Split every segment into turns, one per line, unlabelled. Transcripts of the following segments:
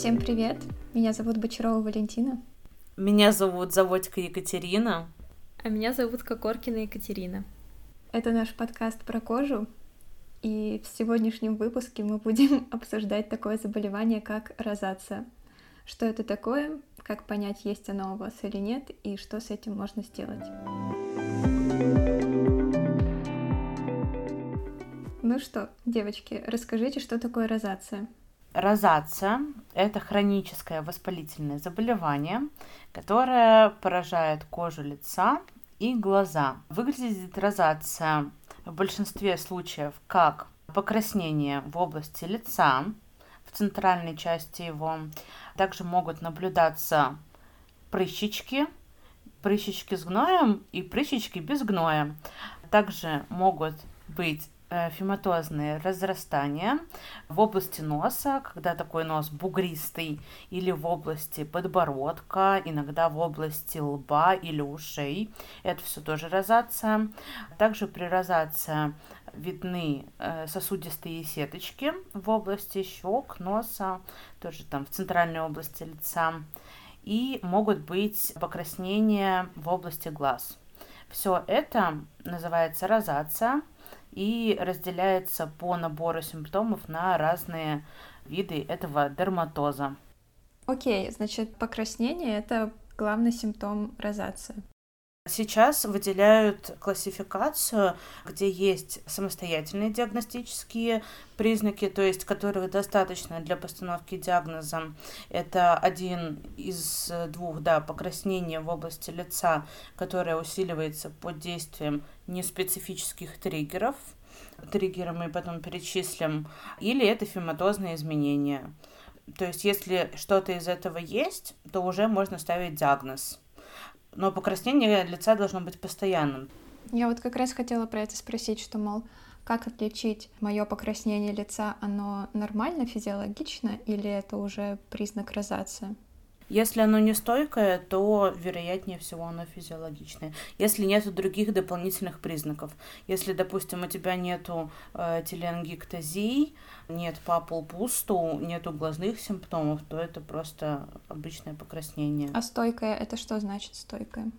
Всем привет! Меня зовут Бочарова Валентина.
Меня зовут Заводька Екатерина.
А меня зовут Кокоркина Екатерина.
Это наш подкаст про кожу, и в сегодняшнем выпуске мы будем обсуждать такое заболевание, как розация. Что это такое, как понять, есть оно у вас или нет, и что с этим можно сделать. Ну что, девочки, расскажите, что такое розация?
Розация – это хроническое воспалительное заболевание, которое поражает кожу лица и глаза. Выглядит розация в большинстве случаев как покраснение в области лица, в центральной части его. Также могут наблюдаться прыщички, прыщички с гноем и прыщички без гноя. Также могут быть фематозные разрастания в области носа, когда такой нос бугристый, или в области подбородка, иногда в области лба или ушей. Это все тоже розация. Также при розации видны э, сосудистые сеточки в области щек, носа, тоже там в центральной области лица. И могут быть покраснения в области глаз. Все это называется розация и разделяется по набору симптомов на разные виды этого дерматоза.
Окей, okay, значит, покраснение — это главный симптом розации.
Сейчас выделяют классификацию, где есть самостоятельные диагностические признаки, то есть которых достаточно для постановки диагноза. Это один из двух, да, покраснения в области лица, которое усиливается под действием неспецифических триггеров. Триггеры мы потом перечислим. Или это фематозные изменения. То есть, если что-то из этого есть, то уже можно ставить диагноз но покраснение лица должно быть постоянным.
Я вот как раз хотела про это спросить, что, мол, как отличить мое покраснение лица, оно нормально, физиологично, или это уже признак розации?
Если оно не стойкое, то, вероятнее всего, оно физиологичное. Если нет других дополнительных признаков. Если, допустим, у тебя нету э, теленгиктазий, нет папул пусту, нету глазных симптомов, то это просто обычное покраснение.
А стойкое это что значит стойкое?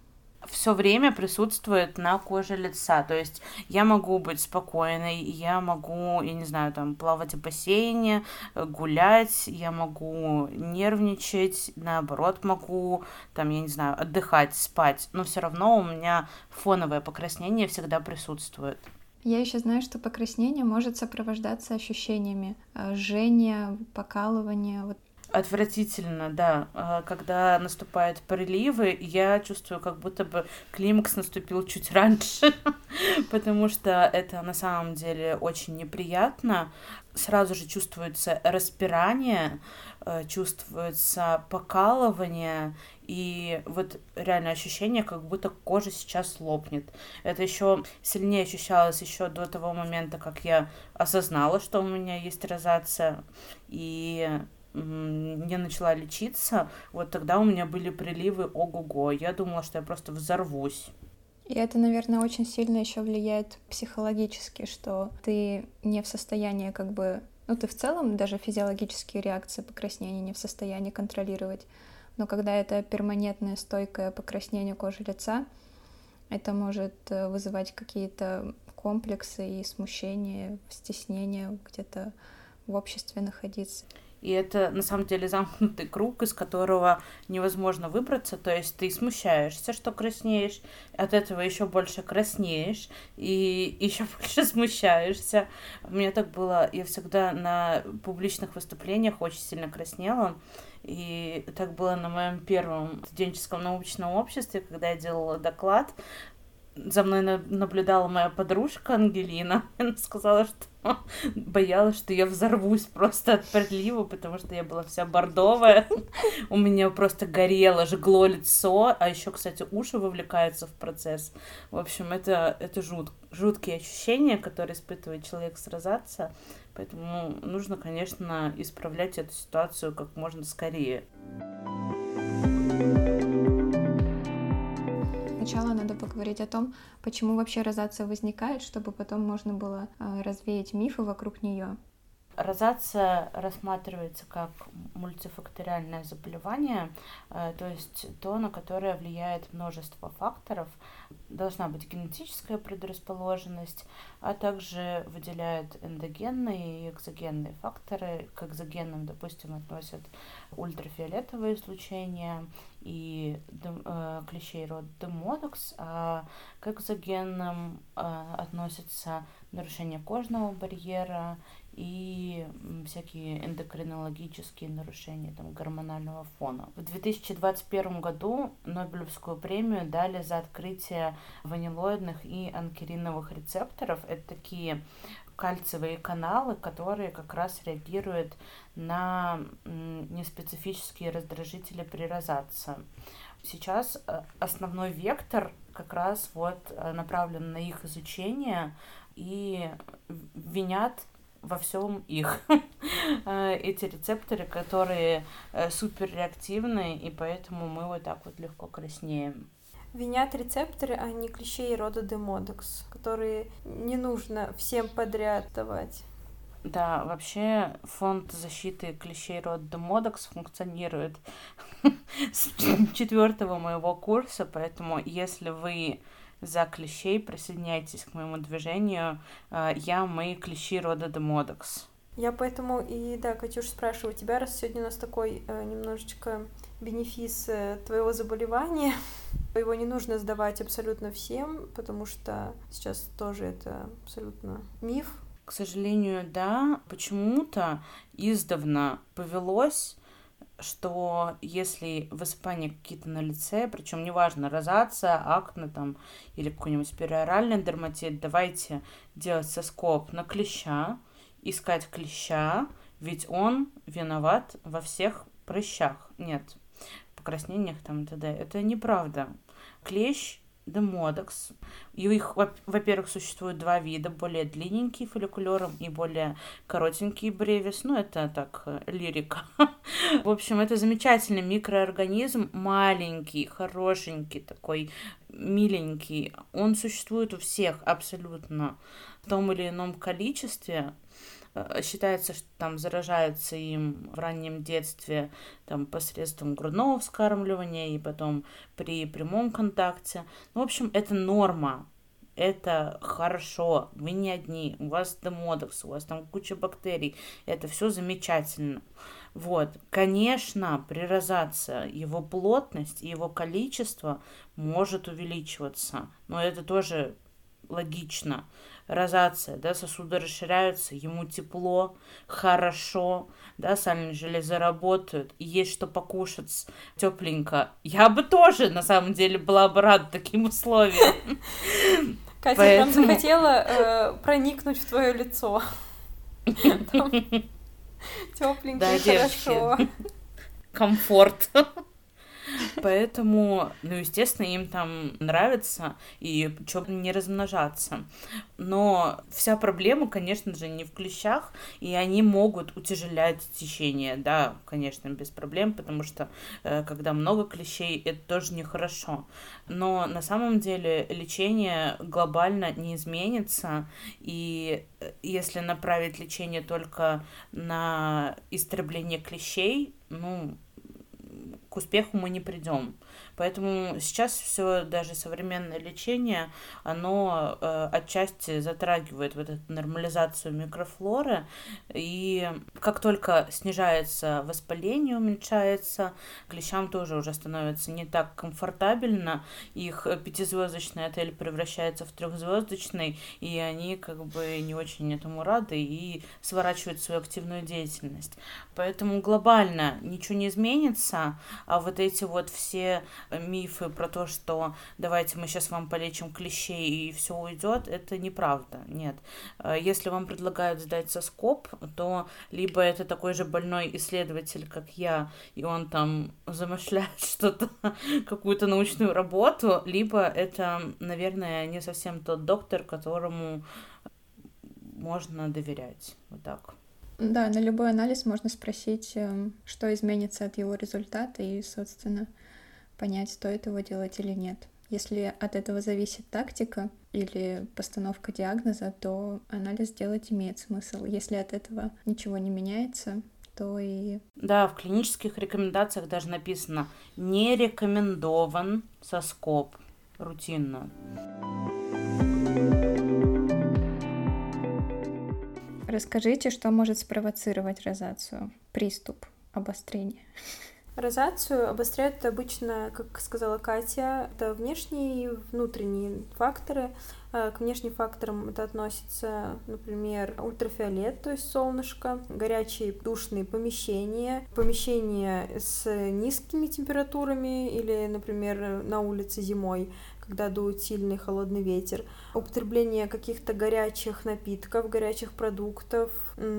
Все время присутствует на коже лица. То есть я могу быть спокойной, я могу, я не знаю, там, плавать в бассейне, гулять, я могу нервничать, наоборот, могу, там, я не знаю, отдыхать, спать, но все равно у меня фоновое покраснение всегда присутствует.
Я еще знаю, что покраснение может сопровождаться ощущениями э, жжения, покалывания. Вот
Отвратительно, да. А, когда наступают приливы, я чувствую, как будто бы климакс наступил чуть раньше, потому что это на самом деле очень неприятно. Сразу же чувствуется распирание, э, чувствуется покалывание, и вот реально ощущение, как будто кожа сейчас лопнет. Это еще сильнее ощущалось еще до того момента, как я осознала, что у меня есть розация, и я начала лечиться, вот тогда у меня были приливы ого-го. Я думала, что я просто взорвусь.
И это, наверное, очень сильно еще влияет психологически, что ты не в состоянии как бы... Ну, ты в целом даже физиологические реакции покраснения не в состоянии контролировать. Но когда это перманентное стойкое покраснение кожи лица, это может э, вызывать какие-то комплексы и смущение, стеснение где-то в обществе находиться.
И это на самом деле замкнутый круг, из которого невозможно выбраться. То есть ты смущаешься, что краснеешь, от этого еще больше краснеешь и еще больше смущаешься. У меня так было, я всегда на публичных выступлениях очень сильно краснела. И так было на моем первом студенческом научном обществе, когда я делала доклад за мной наблюдала моя подружка Ангелина. Она сказала, что боялась, что я взорвусь просто от прилива, потому что я была вся бордовая. У меня просто горело, жгло лицо, а еще, кстати, уши вовлекаются в процесс. В общем, это, это жут, жуткие ощущения, которые испытывает человек с розация. Поэтому нужно, конечно, исправлять эту ситуацию как можно скорее.
Сначала надо поговорить о том, почему вообще розация возникает, чтобы потом можно было а, развеять мифы вокруг нее.
Розация рассматривается как мультифакториальное заболевание, то есть то, на которое влияет множество факторов. Должна быть генетическая предрасположенность, а также выделяют эндогенные и экзогенные факторы. К экзогенным, допустим, относят ультрафиолетовое излучение и э, клещей род демодекс, а к экзогенным э, относятся нарушение кожного барьера, и всякие эндокринологические нарушения там, гормонального фона. В 2021 году Нобелевскую премию дали за открытие ванилоидных и анкериновых рецепторов. Это такие кальциевые каналы, которые как раз реагируют на неспецифические раздражители при розации. Сейчас э, основной вектор как раз вот э, направлен на их изучение и винят во всем их. Э, эти рецепторы, которые э, супер реактивны, и поэтому мы вот так вот легко краснеем.
Винят рецепторы, а не клещей рода демодекс, которые не нужно всем подряд давать.
Да, вообще фонд защиты клещей рода демодекс функционирует с четвертого моего курса, поэтому если вы за клещей, присоединяйтесь к моему движению. Э, я мои клещи рода Демодекс.
Я поэтому и, да, Катюш, спрашиваю тебя, раз сегодня у нас такой э, немножечко бенефис э, твоего заболевания, его не нужно сдавать абсолютно всем, потому что сейчас тоже это абсолютно миф.
К сожалению, да, почему-то издавна повелось что если высыпания какие-то на лице, причем неважно, розация, акне там или какой-нибудь периоральный дерматит, давайте делать соскоб на клеща, искать клеща, ведь он виноват во всех прыщах. Нет, покраснениях там и т.д. Это неправда. Клещ демодекс. И их, во-первых, существует два вида, более длинненький фолликулером и более коротенький бревис. Ну, это так, э, лирика. В общем, это замечательный микроорганизм, маленький, хорошенький такой, миленький. Он существует у всех абсолютно в том или ином количестве. Э, считается, что там заражаются им в раннем детстве там, посредством грудного вскармливания и потом при прямом контакте. Ну, в общем, это норма. Это хорошо, вы не одни, у вас демодекс, у вас там куча бактерий, это все замечательно. Вот, конечно, при розации его плотность и его количество может увеличиваться, но это тоже логично розация, да, сосуды расширяются, ему тепло, хорошо, да, сальные железы работают, и есть что покушать тепленько. Я бы тоже, на самом деле, была бы рада таким условиям.
Катя Поэтому... прям захотела э, проникнуть в твое лицо. Тепленько и хорошо.
Комфорт. Поэтому, ну, естественно, им там нравится, и что не размножаться. Но вся проблема, конечно же, не в клещах, и они могут утяжелять течение, да, конечно, без проблем, потому что э, когда много клещей, это тоже нехорошо. Но на самом деле лечение глобально не изменится, и э, если направить лечение только на истребление клещей, ну, к успеху мы не придем. Поэтому сейчас все даже современное лечение, оно э, отчасти затрагивает вот эту нормализацию микрофлоры. И как только снижается воспаление, уменьшается, клещам тоже уже становится не так комфортабельно. Их пятизвездочный отель превращается в трехзвездочный, и они как бы не очень этому рады и сворачивают свою активную деятельность. Поэтому глобально ничего не изменится, а вот эти вот все мифы про то, что давайте мы сейчас вам полечим клещей и все уйдет, это неправда. Нет. Э, если вам предлагают сдать соскоб, то либо это такой же больной исследователь, как я, и он там замышляет что-то, какую-то научную работу, либо это, наверное, не совсем тот доктор, которому можно доверять. Вот так.
Да, на любой анализ можно спросить, эм, что изменится от его результата, и, собственно, понять, стоит его делать или нет. Если от этого зависит тактика, или постановка диагноза, то анализ делать имеет смысл. Если от этого ничего не меняется, то и...
Да, в клинических рекомендациях даже написано «не рекомендован соскоб рутинно».
Расскажите, что может спровоцировать розацию, приступ, обострение.
Розацию обостряют обычно, как сказала Катя, это внешние и внутренние факторы. Э, к внешним факторам это относится, например, ультрафиолет, то есть солнышко, горячие душные помещения, помещения с низкими температурами или, например, на улице зимой, когда дует сильный холодный ветер, употребление каких-то горячих напитков, горячих продуктов,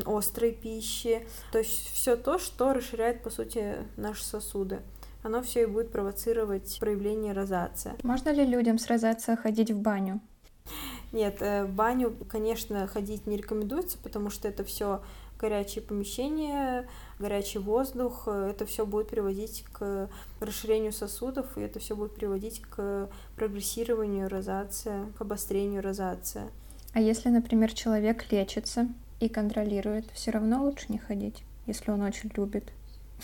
острой пищи, то есть все то, что расширяет, по сути, наши сосуды оно все и будет провоцировать проявление розации.
Можно ли людям с розацией ходить в баню?
Нет, э, в баню, конечно, ходить не рекомендуется, потому что это все горячие помещения, горячий воздух, э, это все будет приводить к расширению сосудов, и это все будет приводить к прогрессированию розации, к обострению розации.
А если, например, человек лечится и контролирует, все равно лучше не ходить, если он очень любит.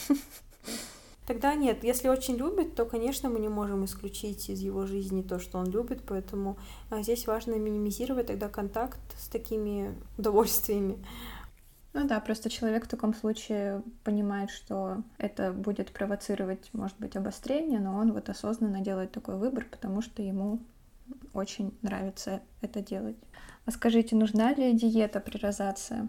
Тогда нет. Если очень любит, то, конечно, мы не можем исключить из его жизни то, что он любит, поэтому а, здесь важно минимизировать тогда контакт с такими удовольствиями.
Ну да, просто человек в таком случае понимает, что это будет провоцировать, может быть, обострение, но он вот осознанно делает такой выбор, потому что ему очень нравится это делать. А скажите, нужна ли диета при розации?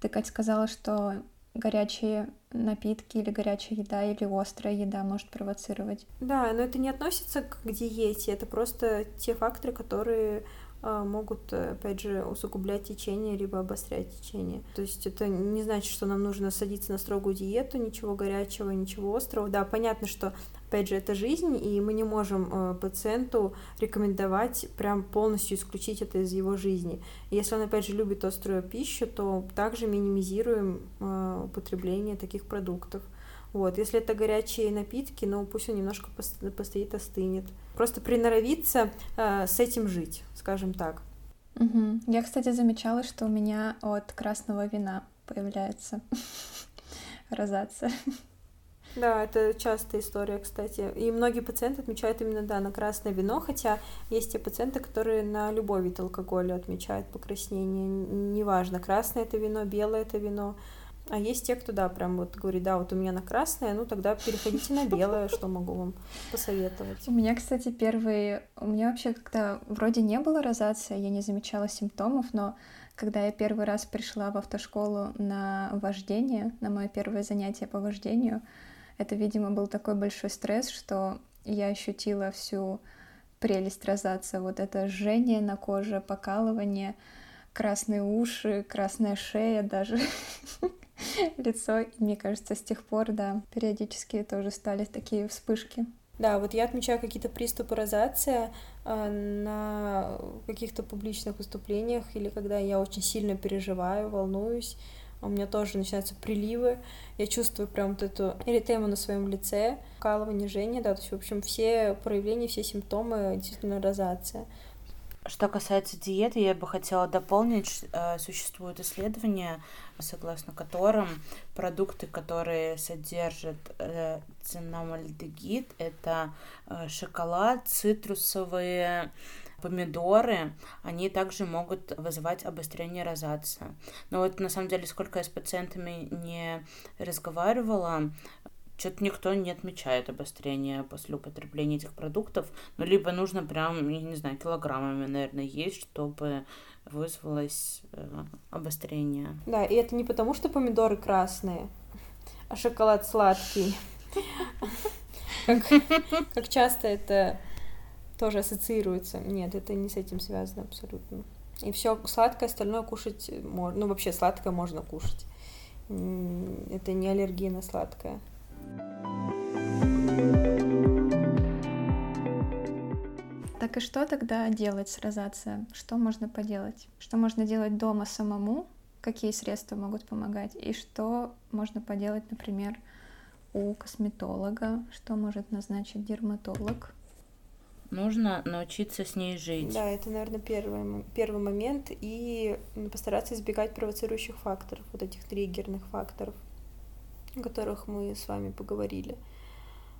Ты, Кать, сказала, что горячие напитки или горячая еда или острая еда может провоцировать.
Да, но это не относится к диете, это просто те факторы, которые а, могут, опять же, усугублять течение, либо обострять течение. То есть это не значит, что нам нужно садиться на строгую диету, ничего горячего, ничего острого. Да, понятно, что, опять же, это жизнь, и мы не можем э, пациенту рекомендовать прям полностью исключить это из его жизни. Если он, опять же, любит острую пищу, то также минимизируем э, употребление таких продуктов. Вот, если это горячие напитки, ну пусть он немножко постоит, остынет. Просто приноровиться э, с этим жить, скажем так.
Угу. Я, кстати, замечала, что у меня от красного вина появляется розация.
Да, это частая история, кстати. И многие пациенты отмечают именно, да, на красное вино, хотя есть те пациенты, которые на любой вид алкоголя отмечают покраснение. Неважно, красное это вино, белое это вино. А есть те, кто, да, прям вот говорит, да, вот у меня на красное, ну тогда переходите на белое, что могу вам посоветовать.
У меня, кстати, первый... У меня вообще как-то вроде не было розации, я не замечала симптомов, но когда я первый раз пришла в автошколу на вождение, на мое первое занятие по вождению, это, видимо, был такой большой стресс, что я ощутила всю прелесть розации, вот это жжение на коже, покалывание, красные уши, красная шея даже. лицо. Мне кажется, с тех пор, да, периодически тоже стали такие вспышки.
Да, вот я отмечаю какие-то приступы розации э, на каких-то публичных выступлениях или когда я очень сильно переживаю, волнуюсь. У меня тоже начинаются приливы. Я чувствую прям вот эту эритему на своем лице, калывание, жжение, да, то есть, в общем, все проявления, все симптомы действительно розация.
Что касается диеты, я бы хотела дополнить, э, существуют исследования, согласно которым продукты, которые содержат э, цинамальдегид, это э, шоколад, цитрусовые помидоры, они также могут вызывать обострение розации. Но вот на самом деле, сколько я с пациентами не разговаривала, что-то никто не отмечает обострение после употребления этих продуктов. Ну, либо нужно прям, я не знаю, килограммами, наверное, есть, чтобы вызвалось э, обострение.
Да, и это не потому, что помидоры красные, а шоколад сладкий. Как, как часто это тоже ассоциируется. Нет, это не с этим связано абсолютно. И все сладкое, остальное кушать можно. Ну, вообще сладкое можно кушать. Это не аллергия на сладкое.
Так и что тогда делать с розацией? Что можно поделать? Что можно делать дома самому? Какие средства могут помогать? И что можно поделать, например, у косметолога? Что может назначить дерматолог?
Нужно научиться с ней жить.
Да, это, наверное, первый, первый момент. И постараться избегать провоцирующих факторов, вот этих триггерных факторов, о которых мы с вами поговорили.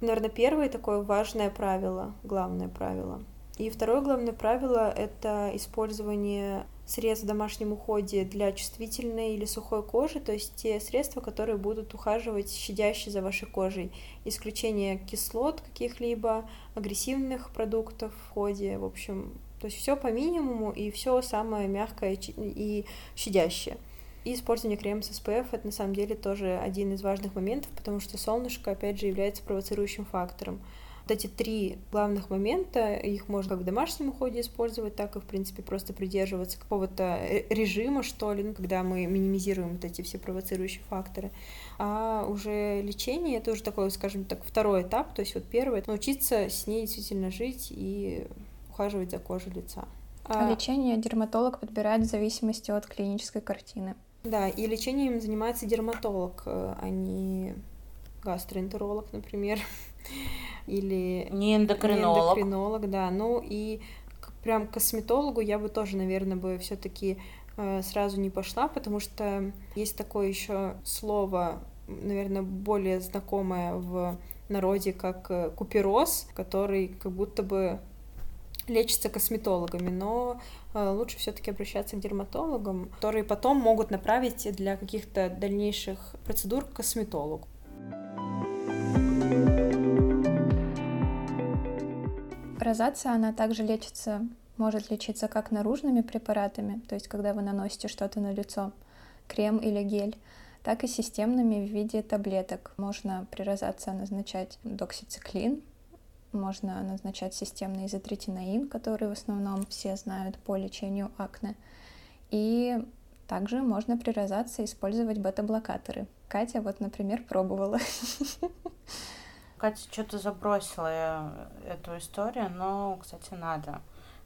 Наверное, первое такое важное правило, главное правило. И второе главное правило — это использование средств в домашнем уходе для чувствительной или сухой кожи, то есть те средства, которые будут ухаживать щадяще за вашей кожей. Исключение кислот каких-либо, агрессивных продуктов в ходе, в общем, то есть все по минимуму и все самое мягкое и щадящее. И использование крема с SPF — это на самом деле тоже один из важных моментов, потому что солнышко, опять же, является провоцирующим фактором вот эти три главных момента, их можно как в домашнем уходе использовать, так и, в принципе, просто придерживаться какого-то режима, что ли, ну, когда мы минимизируем вот эти все провоцирующие факторы. А уже лечение — это уже такой, скажем так, второй этап, то есть вот первый — научиться с ней действительно жить и ухаживать за кожей лица.
А лечение дерматолог подбирает в зависимости от клинической картины.
Да, и лечением занимается дерматолог, э, а не гастроэнтеролог, например или
не эндокринолог.
Не эндокринолог, да. Ну и прям к косметологу я бы тоже, наверное, бы все-таки э, сразу не пошла, потому что есть такое еще слово, наверное, более знакомое в народе, как э, купероз, который как будто бы лечится косметологами, но э, лучше все-таки обращаться к дерматологам, которые потом могут направить для каких-то дальнейших процедур к косметологу.
Розация, она также лечится, может лечиться как наружными препаратами, то есть когда вы наносите что-то на лицо, крем или гель, так и системными в виде таблеток. Можно при розации назначать доксициклин, можно назначать системный изотретинаин, который в основном все знают по лечению акне. И также можно при розации использовать бета-блокаторы. Катя вот, например, пробовала.
Катя что-то забросила эту историю, но, кстати, надо.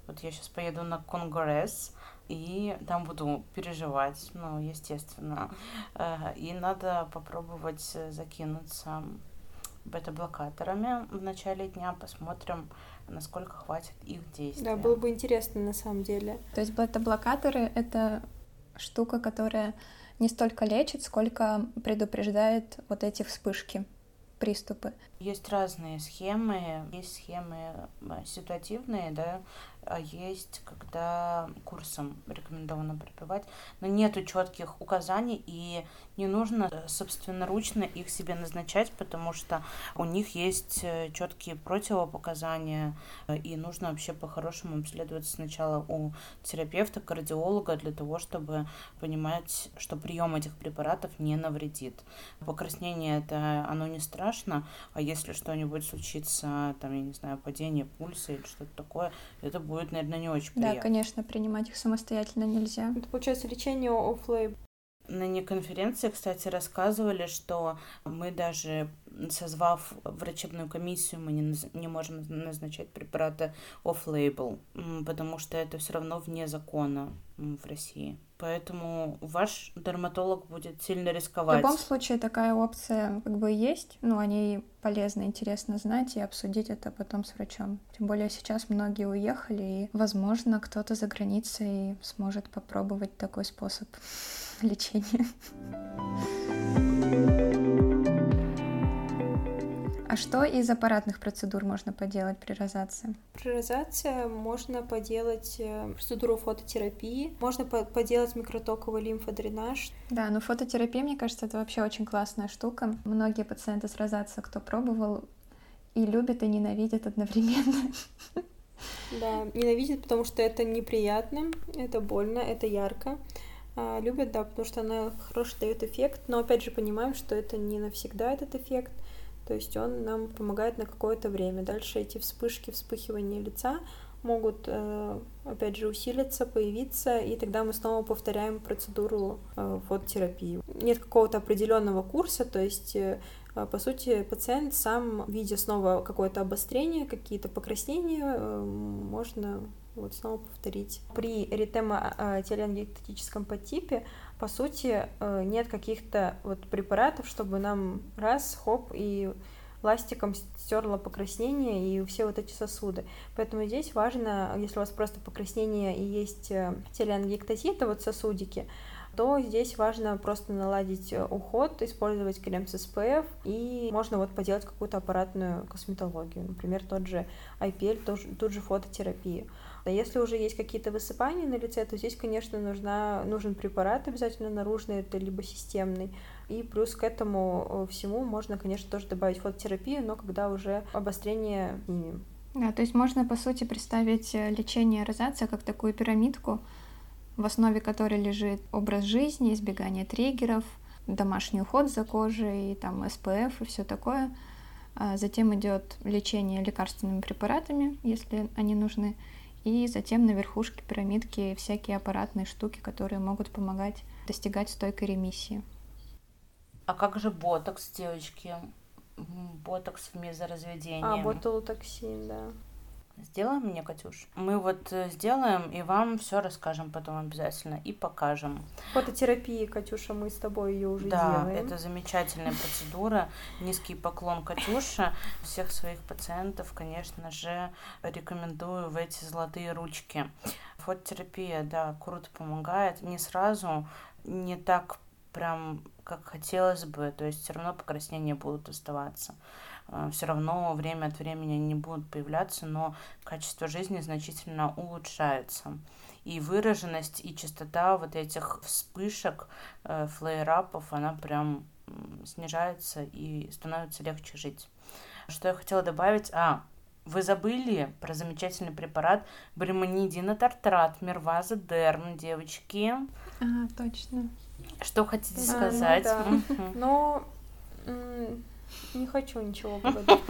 Вот я сейчас поеду на конгресс, и там буду переживать, ну, естественно. Э, и надо попробовать закинуться бета-блокаторами в начале дня, посмотрим, насколько хватит их действия.
Да, было бы интересно на самом деле.
То есть бета-блокаторы — это штука, которая не столько лечит, сколько предупреждает вот эти вспышки приступы.
Есть разные схемы. Есть схемы э, ситуативные, да, есть, когда курсом рекомендовано пропивать, но нету четких указаний и не нужно э, собственноручно их себе назначать, потому что у них есть э, четкие противопоказания, и нужно вообще по-хорошему обследовать сначала у терапевта, кардиолога, для того, чтобы понимать, что прием этих препаратов не навредит. Покраснение это оно не страшно, а если что-нибудь случится, там, я не знаю, падение пульса или что-то такое, это будет, наверное, не очень приятно.
Да, конечно, принимать их самостоятельно нельзя.
Это получается лечение оффлейб.
На неконференции, кстати, рассказывали, что мы даже созвав врачебную комиссию, мы не, не можем назначать препараты off-label, потому что это все равно вне закона в России. Поэтому ваш дерматолог будет сильно рисковать.
В любом случае такая опция как бы есть, ну, о ней полезно, интересно знать и обсудить это потом с врачом. Тем более сейчас многие уехали, и, возможно, кто-то за границей сможет попробовать такой способ лечения. А что из аппаратных процедур можно поделать при розации?
При розации можно поделать э, процедуру фототерапии, можно по поделать микротоковый лимфодренаж.
Да, но фототерапия, мне кажется, это вообще очень классная штука. Многие пациенты с розацией, кто пробовал, и любят, и ненавидят одновременно.
Да, ненавидят, потому что это неприятно, это больно, это ярко. А, любят, да, потому что она хороший дает эффект, но опять же понимаем, что это не навсегда этот эффект. То есть он нам помогает на какое-то время. Дальше эти вспышки, вспыхивания лица могут, э, опять же, усилиться, появиться, и тогда мы снова повторяем процедуру э, фототерапии. Нет какого-то определенного курса, то есть э, по сути, пациент сам, видя снова какое-то обострение, какие-то покраснения, можно вот снова повторить. При эритемо-теленгектическом подтипе по сути, э, нет каких-то вот препаратов, чтобы нам раз, хоп, и ластиком стерла покраснение и все вот эти сосуды. Поэтому здесь важно, если у вас просто покраснение и есть э, телеангиектазит, вот сосудики, то здесь важно просто наладить э, уход, использовать крем с SPF, и можно вот поделать какую-то аппаратную косметологию, например, тот же IPL, тот же фототерапию. А если уже есть какие-то высыпания на лице, то здесь, конечно, нужна, нужен препарат обязательно наружный, это либо системный, и плюс к этому э, всему можно, конечно, тоже добавить фототерапию, но когда уже обострение снимем.
Да, то есть можно, по сути, представить э, лечение розация как такую пирамидку, в основе которой лежит образ жизни, избегание триггеров, домашний уход за кожей, там СПФ и все такое. А затем идет лечение лекарственными препаратами, если они нужны, и затем на верхушке пирамидки всякие аппаратные штуки, которые могут помогать достигать стойкой ремиссии.
А как же ботокс, девочки? Ботокс в мезоразведении.
А, ботулотоксин, да.
Сделаем мне, Катюш? Мы вот э, сделаем и вам все расскажем потом обязательно и покажем.
Фототерапии, Катюша, мы с тобой ее уже
да,
делаем.
Да, это замечательная процедура. Низкий поклон Катюше. Всех своих пациентов, конечно же, рекомендую в эти золотые ручки. Фототерапия, да, круто помогает. Не сразу, не так прям как хотелось бы, то есть все равно покраснения будут оставаться. Э, все равно время от времени они будут появляться, но качество жизни значительно улучшается. И выраженность, и частота вот этих вспышек, э, флеерапов, она прям снижается и становится легче жить. Что я хотела добавить? А, вы забыли про замечательный препарат бремонидина тартрат, Мирваза Дерм, девочки.
А, точно.
Что хотите сказать? А,
ну, да. Не хочу ничего говорить.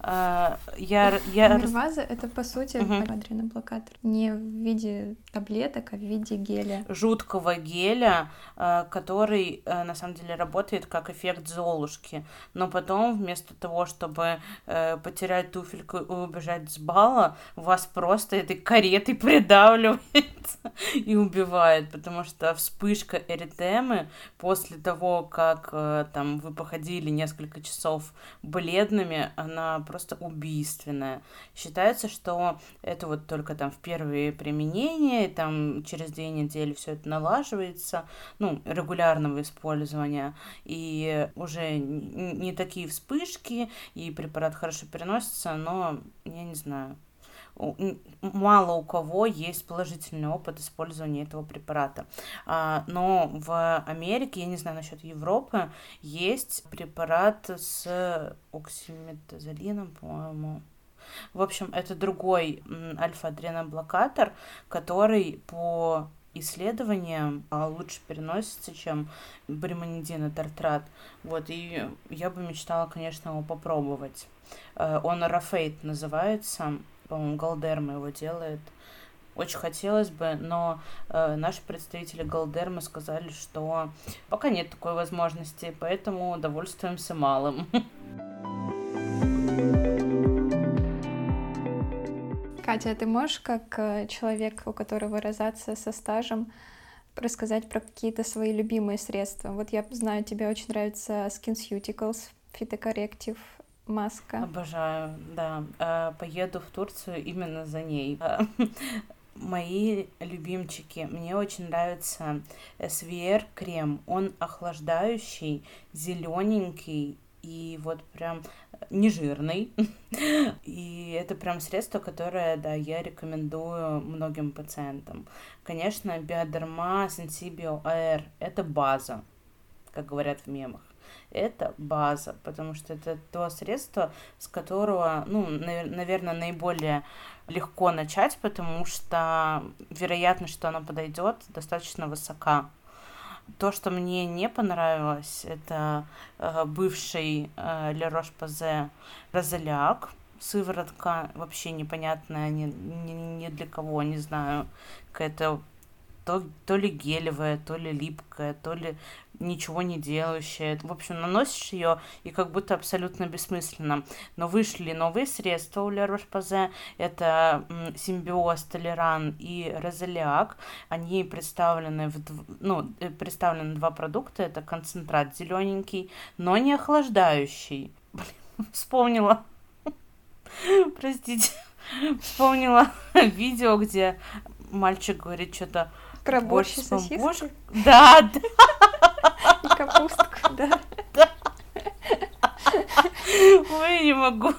А, я, я... Нерваза — это, по сути, адреноблокатор. Не в виде таблеток, а в виде геля.
Жуткого геля, а, который, а, на самом деле, работает как эффект Золушки. Но потом, вместо того, чтобы э, потерять туфельку и убежать с бала, вас просто этой каретой придавливает и убивает, потому что вспышка эритемы после того, как э, там вы походили несколько часов бледными, она просто убийственная. Считается, что это вот только там в первые применения, и там через две недели все это налаживается, ну, регулярного использования, и уже не такие вспышки, и препарат хорошо переносится, но я не знаю, мало у кого есть положительный опыт использования этого препарата. А, но в Америке, я не знаю насчет Европы, есть препарат с оксиметазолином, по-моему. В общем, это другой альфа-адреноблокатор, который по исследованиям а, лучше переносится, чем бремонидин и тартрат. Вот, и я бы мечтала, конечно, его попробовать. Э, он Рафейт называется по-моему, Галдерма его делает. Очень хотелось бы, но э, наши представители Галдермы сказали, что пока нет такой возможности, поэтому довольствуемся малым.
Катя, а ты можешь, как э, человек, у которого розация со стажем, рассказать про какие-то свои любимые средства? Вот я знаю, тебе очень нравится SkinCeuticals, фитокорректив, Маска.
Обожаю, да. Э, поеду в Турцию именно за ней. Э, мои любимчики. Мне очень нравится SVR крем. Он охлаждающий, зелененький и вот прям не жирный. И это прям средство, которое, да, я рекомендую многим пациентам. Конечно, биодерма Sensibio AR — это база, как говорят в мемах это база, потому что это то средство, с которого, ну, наверное, наиболее легко начать, потому что вероятность, что оно подойдет, достаточно высока. То, что мне не понравилось, это э, бывший э, Ле Рош-Пазе Розеляк, сыворотка вообще непонятная ни, ни, ни для кого, не знаю, какая-то то, то ли гелевая, то ли липкая, то ли ничего не делающая. В общем, наносишь ее и как будто абсолютно бессмысленно. Но вышли новые средства у Ля Рош-Пазе. Это Симбиоз, Толеран и Розелиак. Они представлены в, ну, э, представлены два продукта. Это концентрат зелененький, но не охлаждающий. вспомнила. Простите. Вспомнила видео, где мальчик говорит что-то
борщ и сосиски?
Да, да.
И капустку, да.
Ой, не могу.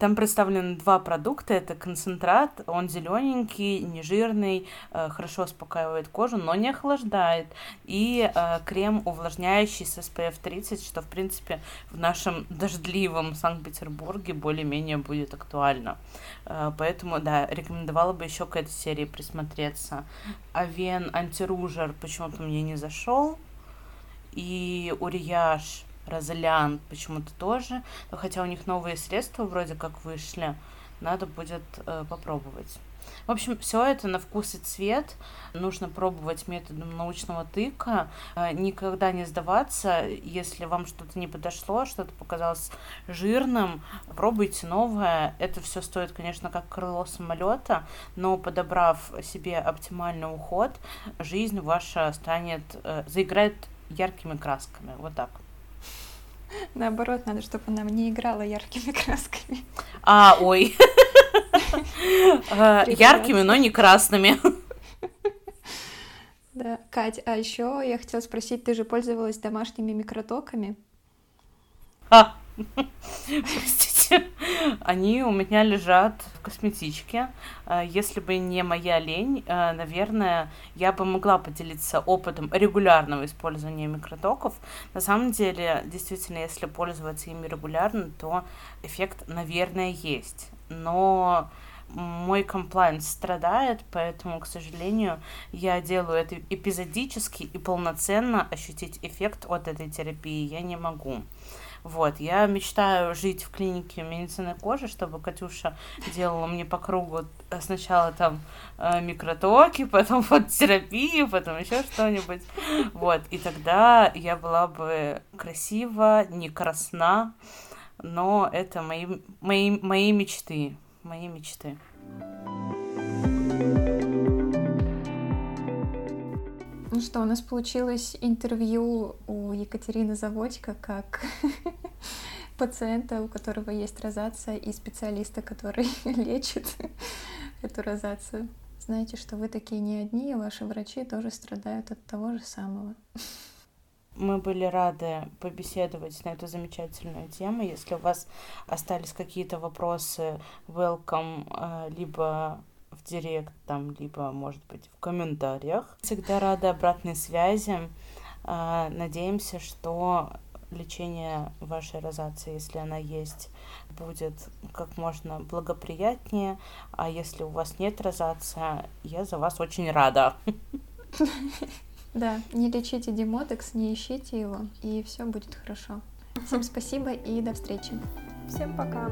Там представлены два продукта. Это концентрат, он зелененький, нежирный, э, хорошо успокаивает кожу, но не охлаждает. И э, крем увлажняющий с SPF 30, что, в принципе, в нашем дождливом Санкт-Петербурге более-менее будет актуально. Э, поэтому, да, рекомендовала бы еще к этой серии присмотреться. Авен антиружер почему-то мне не зашел. И Урияж Розалиан почему-то тоже. Хотя у них новые средства вроде как вышли, надо будет э, попробовать. В общем, все это на вкус и цвет. Нужно пробовать методом научного тыка. Э, никогда не сдаваться. Если вам что-то не подошло, что-то показалось жирным, пробуйте новое. Это все стоит, конечно, как крыло самолета, но подобрав себе оптимальный уход, жизнь ваша станет, э, заиграет яркими красками. Вот так.
Наоборот, надо, чтобы она не играла яркими красками.
А, ой. А, яркими, но не красными.
Да, Кать, а еще я хотела спросить, ты же пользовалась домашними микротоками?
А, простите, они у меня лежат в косметичке. А, если бы не моя лень, а, наверное, я бы могла поделиться опытом регулярного использования микротоков. На самом деле, действительно, если пользоваться ими регулярно, то эффект, наверное, есть. Но мой комплайнс страдает, поэтому, к сожалению, я делаю это эпизодически и полноценно ощутить эффект от этой терапии я не могу. Вот, я мечтаю жить в клинике медицины кожи, чтобы Катюша делала мне по кругу э, сначала там э, микротоки, потом фототерапию, потом еще что-нибудь. Вот, и тогда я была бы красива, не красна, но это мои, мои, мои мечты, мои мечты.
Что, у нас получилось интервью у Екатерины Заводько как пациента, у которого есть розация, и специалиста, который лечит эту розацию. Знаете, что вы такие не одни, и ваши врачи тоже страдают от того же самого.
Мы были рады побеседовать на эту замечательную тему. Если у вас остались какие-то вопросы, welcome, э, либо в директ там, либо, может быть, в комментариях. Всегда рада обратной связи. А, надеемся, что лечение вашей розации, если она есть, будет как можно благоприятнее. А если у вас нет розация, я за вас очень рада.
Да, не лечите демотекс, не ищите его, и все будет хорошо. Всем спасибо и до встречи.
Всем пока.